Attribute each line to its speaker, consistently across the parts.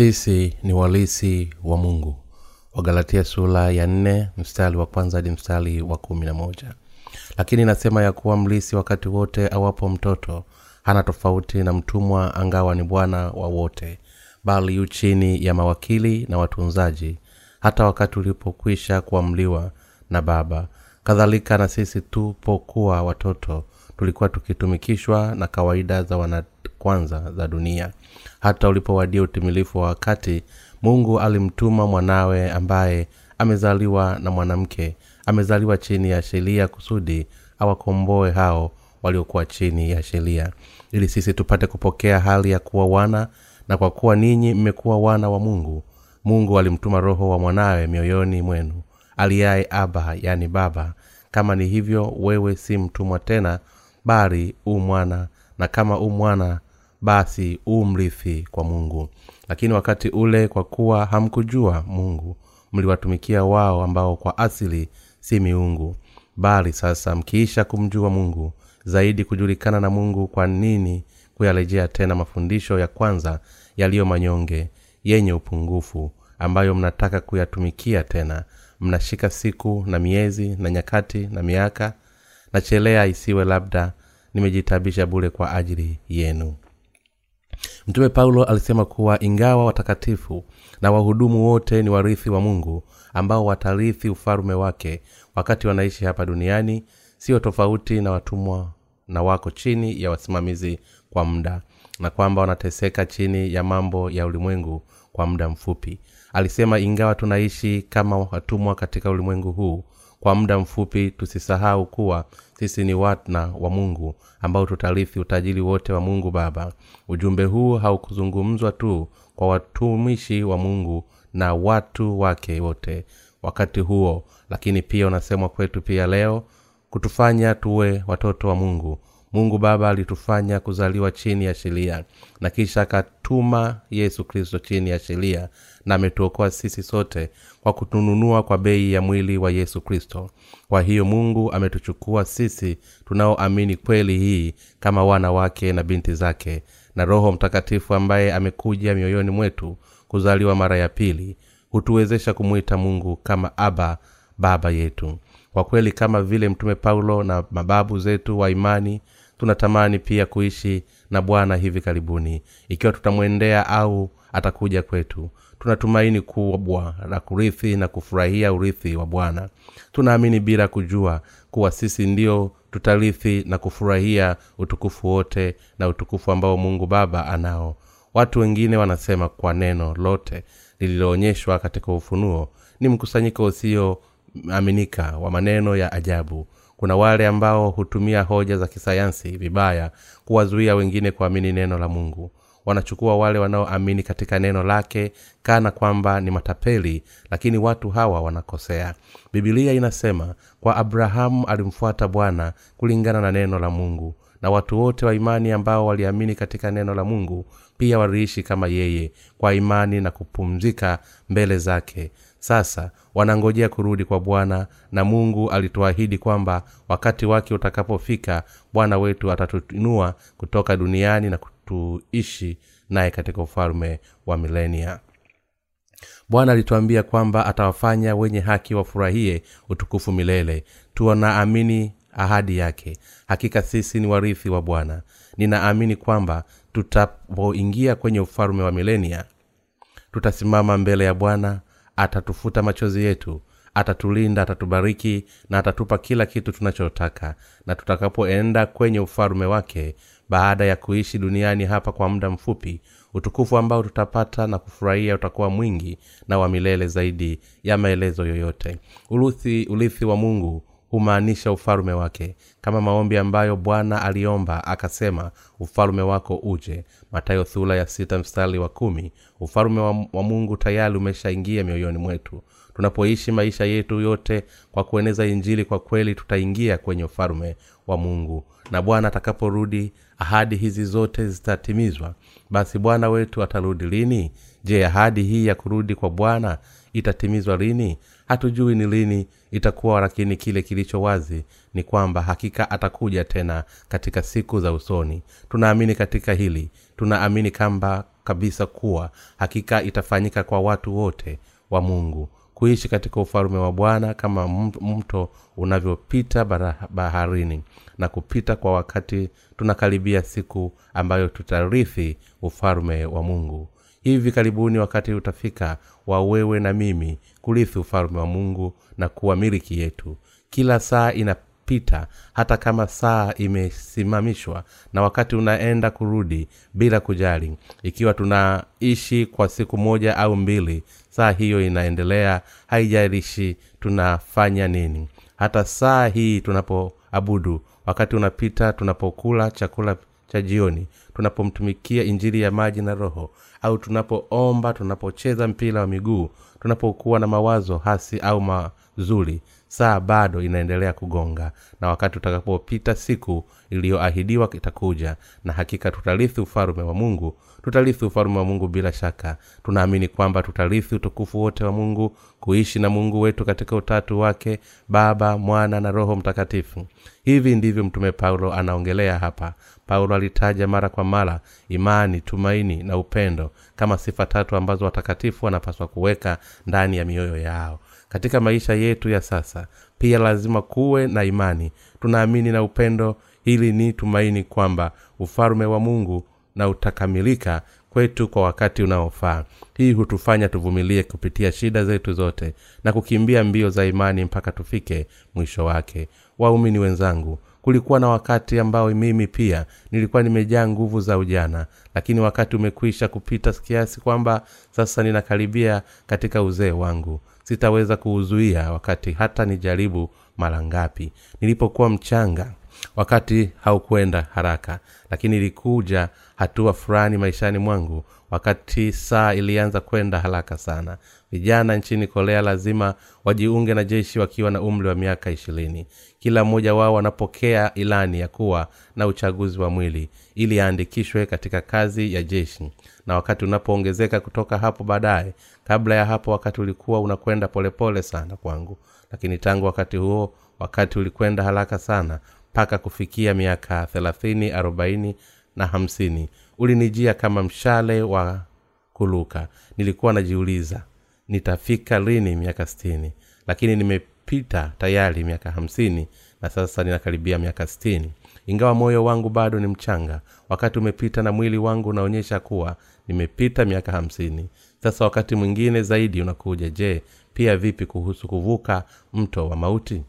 Speaker 1: sisi ni walisi wa mungu. Wagalatia sula ya nne mstari wa kwanza hadi mstari wa kumi na moja. Lakini inasema ya kuwa mlisi wakati wote awapo mtoto hana tofauti na mtumwa angawa ni bwana wa wote bali yu chini ya mawakili na watunzaji hata wakati ulipokwisha kuamliwa na baba kadhalika na sisi tupokuwa watoto tulikuwa tukitumikishwa na kawaida za wanakwanza za dunia. Hata ulipowadia utimilifu wa wakati mungu alimtuma mwanawe ambaye amezaliwa na mwanamke amezaliwa chini ya sheria kusudi awakomboe hao waliokuwa chini ya sheria. Ili sisi tupate kupokea hali ya kuwa wana na kwa kuwa ninyi mmekuwa wana wa mungu mungu alimtuma roho wa mwanawe mioyoni mwenu aliyaye aba yani baba. Kama ni hivyo wewe si mtumwa tena bali u mwana. Na kama u mwana basi u mrithi kwa mungu. Lakini wakati ule kwa kuwa hamkujua mungu mliwatumikia wao ambao kwa asili si miungu. Bali sasa mkiisha kumjua mungu zaidi kujulikana na mungu kwa nini kuyarejea tena mafundisho ya kwanza yaliyo manyonge yenye upungufu ambayo mnataka kuyatumikia tena mnashika siku na miezi na nyakati na miaka nachelea isiwe labda nimejitabisha bule kwa ajili yenu. Mtume paulo alisema kuwa ingawa watakatifu na wahudumu wote ni warithi wa mungu ambao watarithi ufalume wake wakati wanaishi hapa duniani sio tofauti na watumwa na wako chini ya wasimamizi kwa muda na kwamba wanateseka chini ya mambo ya ulimwengu kwa muda mfupi alisema ingawa tunaishi kama watumwa katika ulimwengu huu kwa muda mfupi tusisahau kuwa sisi ni wana wa mungu ambao tutarithi utajiri wote wa mungu baba. Ujumbe huu haukuzungumzwa tu kwa watumishi wa mungu na watu wake wote wakati huo lakini pia unasemwa kwetu pia leo kutufanya tuwe watoto wa mungu. Mungu baba alitufanya kuzaliwa chini ya sheria na kisha akatuma yesu kristo chini ya sheria na ametuokoa sisi sote kwa kutununua kwa bei ya mwili wa yesu kristo. Kwa hiyo mungu ametuchukua sisi tunaoamini kweli hii kama wana wake na binti zake na roho mtakatifu ambaye amekuja mioyoni mwetu kuzaliwa mara ya pili hutuwezesha kumwita mungu kama aba baba yetu. Kwa kweli kama vile mtume paulo na mababu zetu wa imani tunatamani pia kuishi na bwana hivi karibuni. Ikiwa tutamwendea au atakuja kwetu. Tunatumaini kubwa la kurithi na kufurahia urithi wa bwana. Tunaamini bila kujua kuwa sisi ndio tutarithi na kufurahia utukufu wote na utukufu ambao mungu baba anao. Watu wengine wanasema kwa neno lote lililoonyeshwa katika ufunuo ni mkusanyiko usioaminika wa maneno ya ajabu. Kuna wale ambao hutumia hoja za kisayansi vibaya kuwazuia wengine kuamini neno la mungu wanachukua wale wanaoamini katika neno lake kana kwamba ni matapeli lakini watu hawa wanakosea. Bibilia inasema kwa abrahamu alimfuata bwana kulingana na neno la mungu na watu wote wa imani ambao waliamini katika neno la mungu pia waliishi kama yeye kwa imani na kupumzika mbele zake. Sasa wanangojea kurudi kwa bwana na mungu alituahidi kwamba wakati wake utakapofika bwana wetu atatuinua kutoka duniani na tuishi naye katika ufalme wa milenia. Bwana alituambia kwamba atawafanya wenye haki wafurahie utukufu milele. Tunaamini ahadi yake. Hakika sisi ni warithi wa bwana. Ninaamini kwamba tutapoingia kwenye ufalme wa milenia tutasimama mbele ya bwana atatufuta machozi yetu atatulinda atatubariki na atatupa kila kitu tunachotaka. Na tutakapoenda kwenye ufalume wake baada ya kuishi duniani hapa kwa muda mfupi utukufu ambao tutapata na kufurahia utakuwa mwingi na wa milele zaidi ya maelezo yoyote. Urithi urithi wa mungu humaanisha ufalume wake kama maombi ambayo bwana aliomba akasema ufalume wako uje. Matayo thula ya sita mstari wa kumi ufalume wa, wa mungu tayari umeshaingia mioyoni mwetu. Tunapoishi maisha yetu yote kwa kueneza injili kwa kweli tutaingia kwenye ufalume wa mungu na bwana atakaporudi ahadi hizi zote zitatimizwa. Basi bwana wetu atarudi lini? Je ahadi hii ya kurudi kwa bwana itatimizwa lini? Hatujui ni lini itakuwa lakini kile kilicho wazi ni kwamba hakika atakuja tena katika siku za usoni. Tunaamini katika hili. Tunaamini kwamba kabisa kuwa hakika itafanyika kwa watu wote wa mungu. Kuishi katika ufalume wa bwana kama mto unavyopita baharini na kupita kwa wakati tunakaribia siku ambayo tutarithi ufalme wa mungu. Hivi karibuni wakati utafika wa wewe na mimi kurithi ufalme wa mungu na kuwa miliki yetu. Kila saa inapita hata kama saa imesimamishwa na wakati unaenda kurudi bila kujali. Ikiwa tunaishi kwa siku moja au mbili saa hiyo inaendelea haijalishi tunafanya nini. Hata saa hii tunapoabudu wakati unapita tunapokula chakula cha jioni tunapomtumikia injili ya maji na roho au tunapoomba tunapocheza mpira wa miguu tunapokuwa na mawazo hasi au mazuri saa bado inaendelea kugonga na wakati utakapopita siku iliyoahidiwa itakuja na hakika tutarithi ufalume wa mungu tutarithi ufalume wa mungu bila shaka. Tunaamini kwamba tutarithi utukufu wote wa mungu kuishi na mungu wetu katika utatu wake baba mwana na roho mtakatifu. Hivi ndivyo mtume paulo anaongelea hapa. Paulo alitaja mara kwa mara imani tumaini na upendo kama sifa tatu ambazo watakatifu wanapaswa kuweka ndani ya mioyo yao katika maisha yetu ya sasa. Pia lazima kuwe na imani. Tunaamini na upendo hili ni tumaini kwamba ufalume wa mungu na utakamilika kwetu kwa wakati unaofaa. Hii hutufanya tuvumilie kupitia shida zetu zote na kukimbia mbio za imani mpaka tufike mwisho wake. Waumini wenzangu kulikuwa na wakati ambao mimi pia nilikuwa nimejaa nguvu za ujana lakini wakati umekwisha kupita kiasi kwamba sasa ninakaribia katika uzee wangu sitaweza kuuzuia wakati hata nijaribu mara ngapi. Nilipokuwa mchanga wakati haukwenda haraka lakini ilikuja hatua fulani maishani mwangu wakati saa ilianza kwenda haraka sana. Vijana nchini korea lazima wajiunge na jeshi wakiwa na umri wa miaka ishirini. Kila mmoja wao wanapokea ilani ya kuwa na uchaguzi wa mwili ili aandikishwe katika kazi ya jeshi. Na wakati unapoongezeka kutoka hapo baadaye kabla ya hapo wakati ulikuwa unakwenda polepole sana kwangu. Lakini tangu wakati huo wakati ulikwenda haraka sana mpaka kufikia miaka thelathini arobaini na hamsini ulinijia kama mshale wa kuluka. Nilikuwa najiuliza nitafika lini miaka stini lakini nimepita tayari miaka hamsini na sasa ninakaribia miaka stini ingawa moyo wangu bado ni mchanga wakati umepita na mwili wangu unaonyesha kuwa nimepita miaka hamsini. Sasa wakati mwingine zaidi unakuja je pia vipi kuhusu kuvuka mto wa mauti?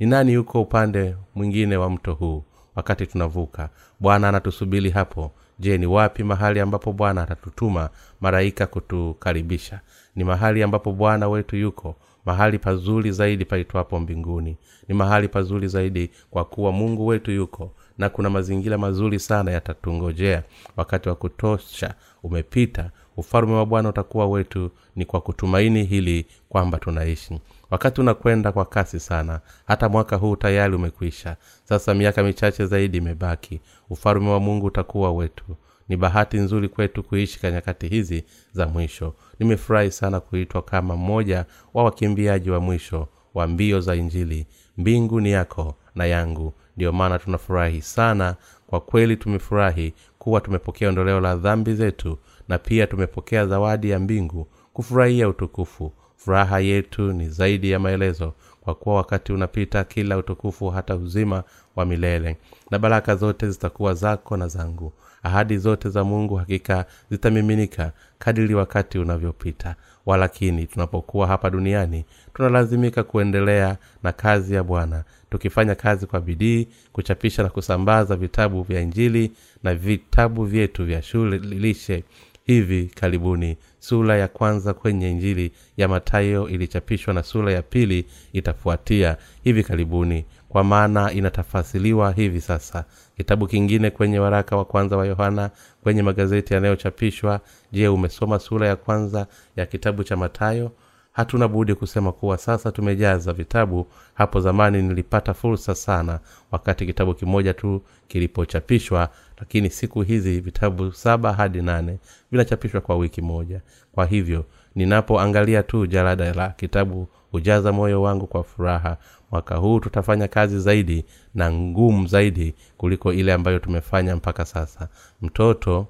Speaker 1: Ni nani yuko upande mwingine wa mto huu wakati tunavuka. Bwana anatusubiri hapo. Je ni wapi mahali ambapo bwana atatutuma maraika kutukaribisha? Ni mahali ambapo bwana wetu yuko mahali pazuri zaidi paitwapo mbinguni. Ni mahali pazuri zaidi kwa kuwa mungu wetu yuko na kuna mazingira mazuri sana yatatungojea. Wakati wa kutosha umepita ufalume wa bwana utakuwa wetu ni kwa kutumaini hili kwamba tunaishi. Wakati unakwenda kwa kasi sana hata mwaka huu tayari umekwisha. Sasa miaka michache zaidi imebaki. Ufalume wa mungu utakuwa wetu. Ni bahati nzuri kwetu kuishi ka nyakati hizi za mwisho. Nimefurahi sana kuitwa kama mmoja wa wakimbiaji wa mwisho wa mbio za injili. Mbingu ni yako na yangu. Ndiyo maana tunafurahi sana. Kwa kweli tumefurahi kuwa tumepokea ondoleo la dhambi zetu na pia tumepokea zawadi ya mbingu kufurahia utukufu. Furaha yetu ni zaidi ya maelezo kwa kuwa wakati unapita kila utukufu hata uzima wa milele. Na baraka zote zitakuwa zako na zangu. Ahadi zote za mungu hakika zitamiminika kadiri wakati unavyopita. Walakini tunapokuwa hapa duniani tunalazimika kuendelea na kazi ya bwana. Tukifanya kazi kwa bidii kuchapisha na kusambaza vitabu vya injili na vitabu vyetu vya shule lishe hivi karibuni sura ya kwanza kwenye injili ya matayo ilichapishwa na sura ya pili itafuatia. Hivi karibuni kwa maana inatafasiliwa hivi sasa. Kitabu kingine kwenye waraka wa kwanza wa yohana kwenye magazeti yanayochapishwa je umesoma sura ya kwanza ya kitabu cha matayo hatuna budi kusema kuwa sasa tumejaza vitabu. Hapo zamani nilipata fursa sana wakati kitabu kimoja tu kilipochapishwa lakini siku hizi vitabu saba hadi nane vinachapishwa kwa wiki moja. Kwa hivyo ninapoangalia tu jarada la kitabu hujaza moyo wangu kwa furaha. Mwaka huu tutafanya kazi zaidi na ngumu zaidi kuliko ile ambayo tumefanya mpaka sasa. Mtoto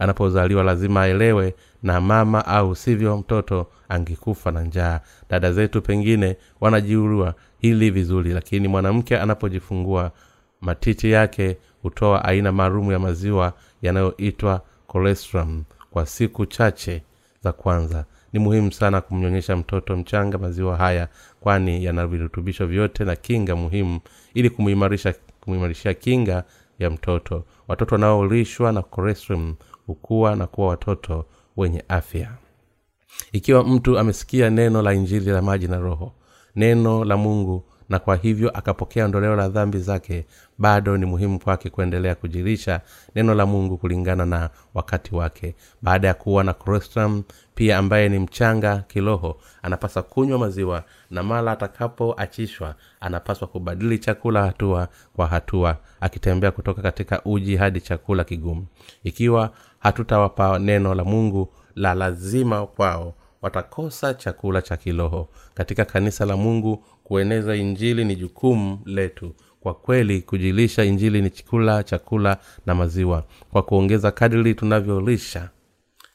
Speaker 1: anapozaliwa lazima aelewe na mama au sivyo mtoto angekufa na njaa. Dada zetu pengine wanajiurua hili vizuri lakini mwanamke anapojifungua matiti yake hutoa aina maalumu ya maziwa yanayoitwa colostrum kwa siku chache za kwanza. Ni muhimu sana kumnyonyesha mtoto mchanga maziwa haya kwani yana virutubisho vyote na kinga muhimu ili kumuimarishia kinga ya mtoto. Watoto wanaolishwa na colostrum hukua na kuwa watoto wenye afya. Ikiwa mtu amesikia neno la injili la maji na roho neno la mungu na kwa hivyo akapokea ondoleo la dhambi zake bado ni muhimu kwake kuendelea kujirisha neno la mungu kulingana na wakati wake. Baada ya kuwa na crostram pia ambaye ni mchanga kiroho anapaswa kunywa maziwa na mara atakapoachishwa anapaswa kubadili chakula hatua kwa hatua akitembea kutoka katika uji hadi chakula kigumu. Ikiwa hatutawapa neno la mungu la lazima kwao. Watakosa chakula cha kiroho. Katika kanisa la mungu kueneza injili ni jukumu letu. Kwa kweli kujilisha injili ni chakula chakula na maziwa. Kwa kuongeza kadiri tunavyolisha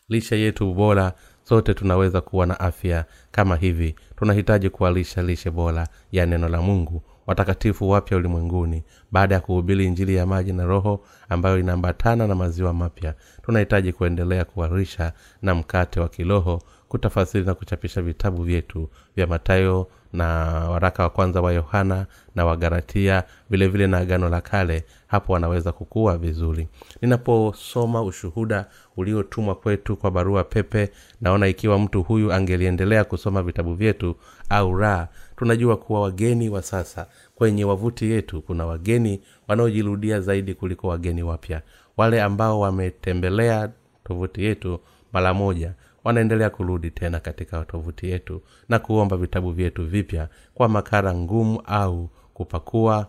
Speaker 1: lisha yetu bora sote tunaweza kuwa na afya kama hivi. Tunahitaji kuwalisha lishe bora ya neno la mungu watakatifu wapya ulimwenguni baada ya kuhubiri injili ya maji na roho ambayo inaambatana na maziwa mapya. Tunahitaji kuendelea kuwarisha na mkate wa kiroho kutafasiri na kuchapisha vitabu vyetu vya matayo na waraka wa kwanza wa yohana na wagaratia vile vile na agano la kale. Hapo wanaweza kukua vizuri. Ninaposoma ushuhuda uliotumwa kwetu kwa barua pepe naona ikiwa mtu huyu angeliendelea kusoma vitabu vyetu au ra tunajua kuwa wageni wa sasa kwenye wavuti yetu kuna wageni wanaojirudia zaidi kuliko wageni wapya. Wale ambao wametembelea tovuti yetu mara moja wanaendelea kurudi tena katika tovuti yetu na kuomba vitabu vyetu vipya kwa makara ngumu au kupakua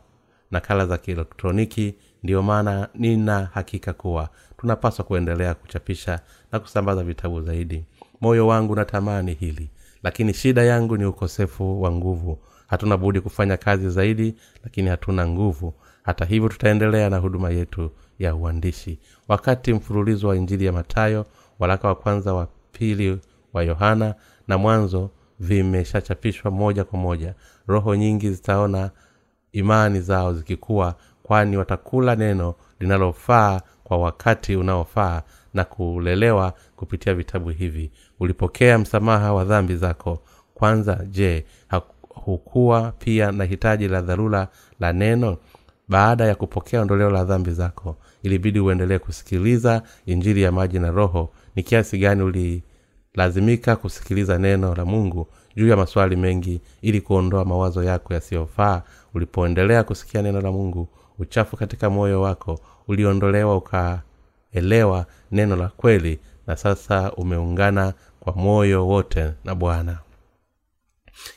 Speaker 1: nakala za kielektroniki. Ndiyo maana nina hakika kuwa tunapaswa kuendelea kuchapisha na kusambaza vitabu zaidi. Moyo wangu natamani hili lakini shida yangu ni ukosefu wa nguvu. Hatuna budi kufanya kazi zaidi lakini hatuna nguvu. Hata hivyo tutaendelea na huduma yetu ya uandishi. Wakati mfululizo wa injili ya matayo waraka wa kwanza wa pili wa yohana na mwanzo vimeshachapishwa moja kwa moja roho nyingi zitaona imani zao zikikuwa kwani watakula neno linalofaa kwa wakati unaofaa na kulelewa kupitia vitabu hivi ulipokea msamaha wa dhambi zako. Kwanza je hukuwa pia na hitaji la dharura la neno? Baada ya kupokea ondoleo la dhambi zako ilibidi uendelee kusikiliza injili ya maji na roho. Ni kiasi gani ulilazimika kusikiliza neno la mungu juu ya maswali mengi ili kuondoa mawazo yako yasiyofaa? Ulipoendelea kusikia neno la mungu uchafu katika moyo wako uliondolewa ukaelewa neno la kweli na sasa umeungana kwa moyo wote na bwana.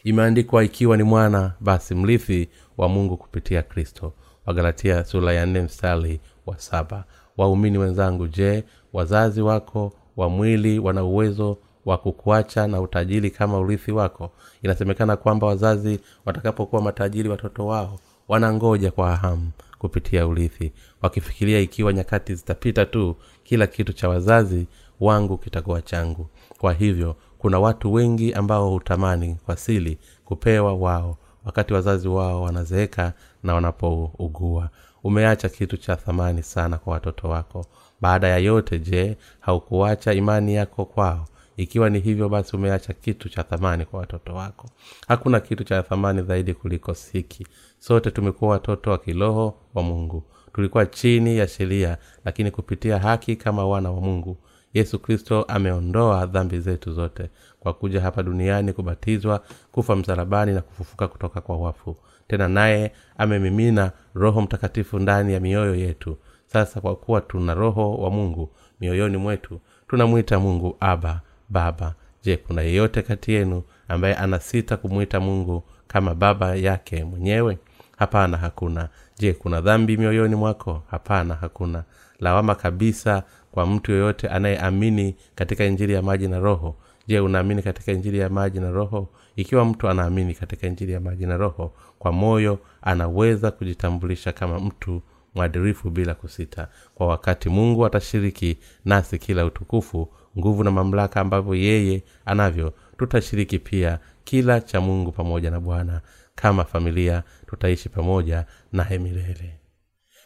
Speaker 1: Imeandikwa ikiwa ni mwana basi mrithi wa mungu kupitia kristo. Wagalatia sura ya nne mstari wa saba. Waumini wenzangu je wazazi wako wa mwili wana uwezo wa kukuacha na utajiri kama urithi wako? Inasemekana kwamba wazazi watakapokuwa matajiri watoto wao wanangoja kwa hamu kupitia urithi. Wakifikiria ikiwa nyakati zitapita tu kila kitu cha wazazi wangu kitakuwa changu. Kwa hivyo kuna watu wengi ambao hutamani kwa sili kupewa wao. Wakati wazazi wao wanazeeka na wanapougua. Umeacha kitu cha thamani sana kwa watoto wako. Baada ya yote je haukuacha imani yako kwao? Ikiwa ni hivyo basi umeacha kitu cha thamani kwa watoto wako. Hakuna kitu cha thamani zaidi kuliko siki. Sote tumekuwa watoto wa kiroho wa mungu. Tulikuwa chini ya sheria lakini kupitia haki kama wana wa mungu yesu kristo ameondoa dhambi zetu zote kwa kuja hapa duniani kubatizwa kufa msalabani na kufufuka kutoka kwa wafu. Tena naye amemimina roho mtakatifu ndani ya mioyo yetu. Sasa kwa kuwa tuna roho wa mungu mioyoni mwetu tunamwita mungu aba baba. Je kuna yeyote kati yenu ambaye anasita kumwita mungu kama baba yake mwenyewe? Hapana hakuna. Je kuna dhambi mioyoni mwako? Hapana hakuna. Lawama kabisa kwa mtu yoyote anayeamini katika injili ya maji na roho. Je unaamini katika injili ya maji na roho? Ikiwa mtu anaamini katika injili ya maji na roho kwa moyo anaweza kujitambulisha kama mtu mwadirifu bila kusita. Kwa wakati mungu atashiriki nasi kila utukufu nguvu na mamlaka ambavyo yeye anavyo tutashiriki pia kila cha mungu pamoja na bwana. Kama familia tutaishi pamoja naye milele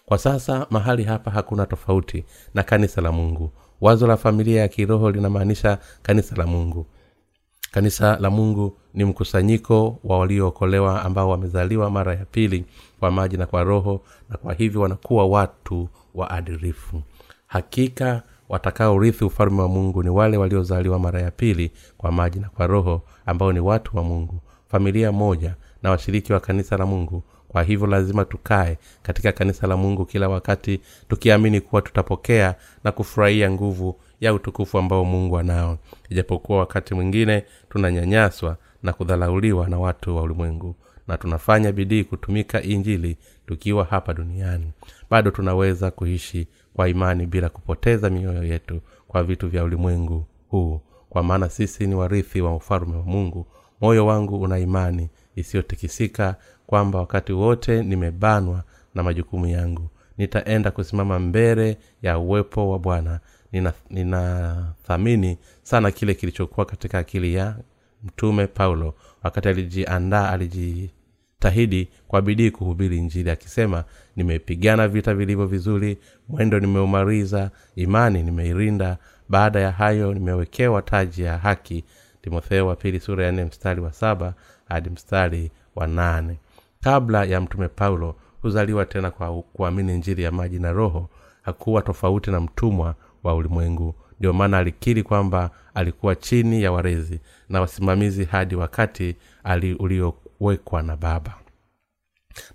Speaker 1: kwa sasa mahali hapa hakuna tofauti na kanisa la mungu. Wazo la familia ya kiroho linamaanisha kanisa la mungu. Kanisa la mungu ni mkusanyiko wa waliookolewa ambao wamezaliwa mara ya pili kwa maji na kwa roho na kwa hivyo wanakuwa watu waadirifu hakika watakaorithi ufalme wa mungu ni wale waliozaliwa mara ya pili kwa maji na kwa roho ambao ni watu wa mungu. Familia moja na washiriki wa kanisa la mungu kwa hivyo lazima tukae katika kanisa la mungu kila wakati tukiamini kuwa tutapokea na kufurahia nguvu ya utukufu ambao mungu anao. Ijapokuwa wakati mwingine tunanyanyaswa na kudhalauliwa na watu wa ulimwengu na tunafanya bidii kutumika injili tukiwa hapa duniani. Bado tunaweza kuishi kwa imani bila kupoteza mioyo yetu kwa vitu vya ulimwengu huu. Kwa maana sisi ni warithi wa ufalume wa mungu. Moyo wangu una imani isiyotikisika kwamba wakati wote nimebanwa na majukumu yangu. Nitaenda kusimama mbele ya uwepo wa bwana. Ninathamini nina sana kile kilichokuwa katika akili ya mtume paulo. Wakati alijiandaa alijitahidi kwa bidii kuhubiri injili akisema nimepigana vita vilivyo vizuri mwendo nimeumariza imani nimeirinda. Baada ya hayo nimewekewa taji ya haki. Timotheo wa pili sura ya nne mstari wa saba hadi mstari wa nane. Kabla ya mtume paulo huzaliwa tena kwa kuamini njiri ya maji na roho hakuwa tofauti na mtumwa wa ulimwengu. Ndio maana alikiri kwamba alikuwa chini ya warezi na wasimamizi hadi wakati uliowekwa na baba.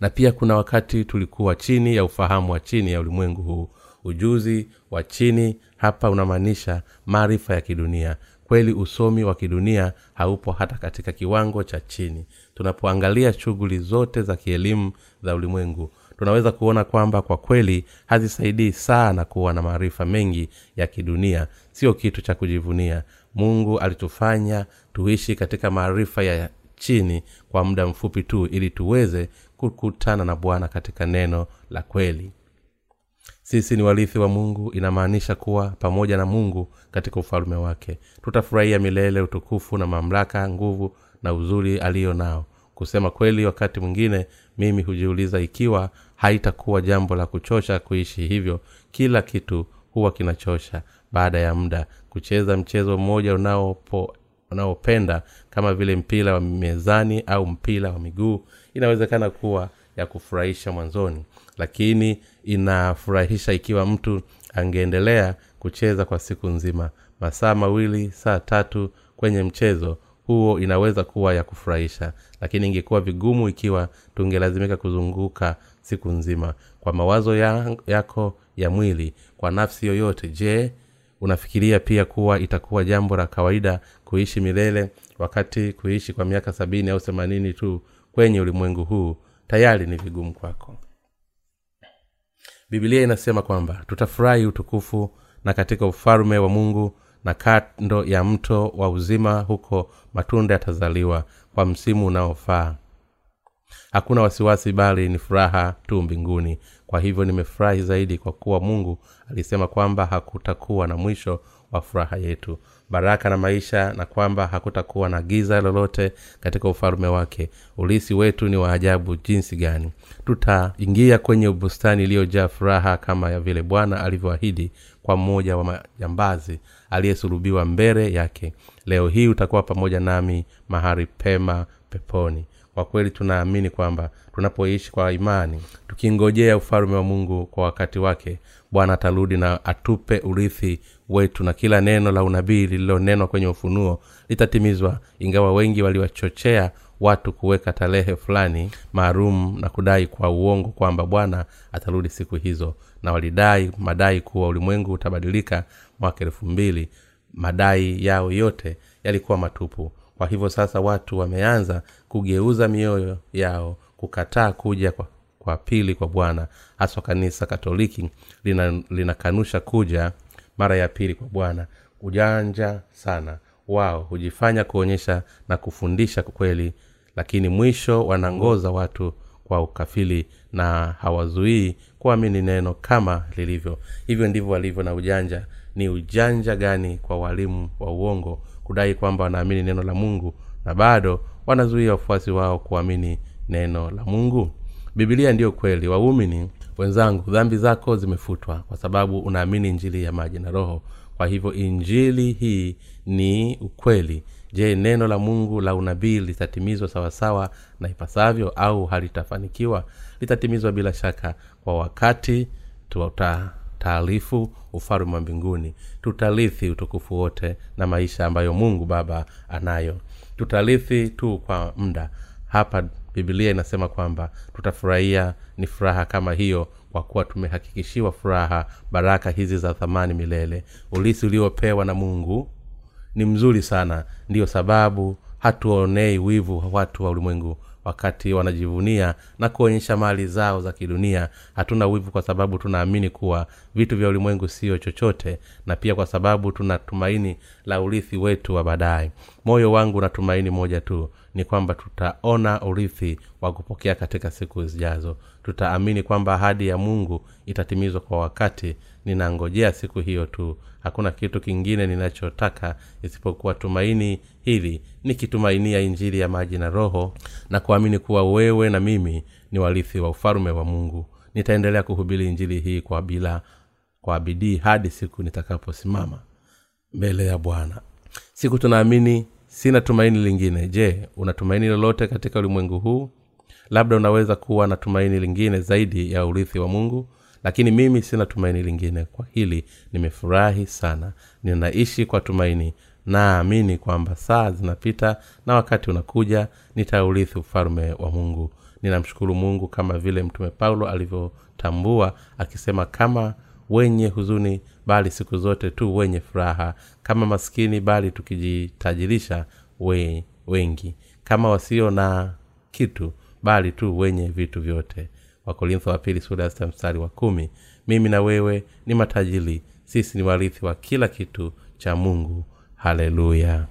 Speaker 1: Na pia kuna wakati tulikuwa chini ya ufahamu wa chini ya ulimwengu huu. Ujuzi wa chini hapa unamaanisha maarifa ya kidunia kweli usomi wa kidunia haupo hata katika kiwango cha chini. Tunapoangalia shughuli zote za kielimu za ulimwengu tunaweza kuona kwamba kwa kweli hazisaidii sana kuwa na maarifa mengi ya kidunia. Sio kitu cha kujivunia. Mungu alitufanya tuishi katika maarifa ya chini kwa muda mfupi tu ili tuweze kukutana na bwana katika neno la kweli sisi ni warithi wa mungu inamaanisha kuwa pamoja na mungu katika ufalume wake. Tutafurahia milele utukufu na mamlaka nguvu na uzuri aliyo nao. Kusema kweli wakati mwingine mimi hujiuliza ikiwa haitakuwa jambo la kuchosha kuishi hivyo kila kitu huwa kinachosha. Baada ya muda kucheza mchezo mmoja unaopenda kama vile mpira wa mezani au mpira wa miguu inawezekana kuwa ya kufurahisha mwanzoni lakini inafurahisha ikiwa mtu angeendelea kucheza kwa siku nzima. Masaa mawili saa tatu kwenye mchezo huo inaweza kuwa ya kufurahisha. Lakini ingekuwa vigumu ikiwa tungelazimika kuzunguka siku nzima. Kwa mawazo ya, yako ya mwili kwa nafsi yoyote je unafikiria pia kuwa itakuwa jambo la kawaida kuishi milele wakati kuishi kwa miaka sabini au themanini tu kwenye ulimwengu huu? Tayari ni vigumu kwako bibilia inasema kwamba tutafurahi utukufu na katika ufalume wa mungu na kando ya mto wa uzima huko matunda yatazaliwa kwa msimu unaofaa. Hakuna wasiwasi bali ni furaha tu mbinguni. Kwa hivyo nimefurahi zaidi kwa kuwa mungu alisema kwamba hakutakuwa na mwisho wa furaha yetu baraka na maisha na kwamba hakutakuwa na giza lolote katika ufalume wake. Ulisi wetu ni wa ajabu jinsi gani. Tutaingia kwenye bustani iliyojaa furaha kama vile bwana alivyoahidi kwa mmoja wa majambazi aliyesulubiwa mbele yake. Leo hii utakuwa pamoja nami mahali pema peponi. Kwa kweli tunaamini kwamba tunapoishi kwa imani tukingojea ufalume wa mungu kwa wakati wake bwana atarudi na atupe urithi wetu na kila neno la unabii lililonenwa kwenye ufunuo litatimizwa ingawa wengi waliwachochea watu kuweka tarehe fulani maalum na kudai kwa uongo kwamba bwana atarudi siku hizo na walidai madai kuwa ulimwengu utabadilika mwaka elfu mbili. Madai yao yote yalikuwa matupu. Kwa hivyo sasa watu wameanza kugeuza mioyo yao kukataa kuja kwa, kwa pili kwa bwana. Haswa kanisa katoliki linakanusha lina kuja mara ya pili kwa bwana. Ujanja sana. Wao hujifanya kuonyesha na kufundisha kweli lakini mwisho wanangoza watu kwa ukafili na hawazuii kuamini neno kama lilivyo. Hivyo ndivyo walivyo na ujanja. Ni ujanja gani kwa walimu wa uongo kudai kwamba wanaamini neno la mungu na bado wanazuia wafuasi wao kuamini neno la mungu? Bibilia ndiyo kweli. Waumini wenzangu dhambi zako zimefutwa kwa sababu unaamini injili ya maji na roho. Kwa hivyo injili hii ni ukweli. Je neno la mungu la unabii litatimizwa sawasawa na ipasavyo au halitafanikiwa? Litatimizwa bila shaka kwa wakati tutataarifu ufalme wa mbinguni. Tutarithi utukufu wote na maisha ambayo mungu baba anayo. Tutarithi tu kwa muda hapa bibilia inasema kwamba tutafurahia ni furaha kama hiyo kwa kuwa tumehakikishiwa furaha baraka hizi za thamani milele. Ulisi uliopewa na mungu ni mzuri sana. Ndiyo sababu hatuonei wivu watu wa ulimwengu wakati wanajivunia na kuonyesha mali zao za kidunia. Hatuna wivu kwa sababu tunaamini kuwa vitu vya ulimwengu sio chochote na pia kwa sababu tuna tumaini la urithi wetu wa baadaye. Moyo wangu na tumaini moja tu ni kwamba tutaona urithi wa kupokea katika siku zijazo tutaamini kwamba ahadi ya mungu itatimizwa kwa wakati. Ninangojea siku hiyo tu. Hakuna kitu kingine ninachotaka isipokuwa tumaini hili nikitumainia injili ya maji na roho na kuamini kuwa wewe na mimi ni warithi wa ufalume wa mungu. Nitaendelea kuhubiri injili hii kwa bila kwa bidii hadi siku nitakaposimama mbele ya bwana. Siku tunaamini sina tumaini lingine. Je una tumaini lolote katika ulimwengu huu labda unaweza kuwa na tumaini lingine zaidi ya urithi wa mungu lakini mimi sina tumaini lingine. Kwa hili nimefurahi sana. Ninaishi kwa tumaini. Naamini kwamba saa zinapita na wakati unakuja nitaurithi ufalme wa mungu. Ninamshukuru mungu kama vile mtume paulo alivyotambua akisema kama wenye huzuni bali siku zote tu wenye furaha. Kama maskini bali tukijitajirisha we, wengi. Kama wasio na kitu bali tu wenye vitu vyote. Wakorintho wa pili sura ya mstari wa kumi mimi na wewe ni matajiri sisi ni warithi wa kila kitu cha mungu. Haleluya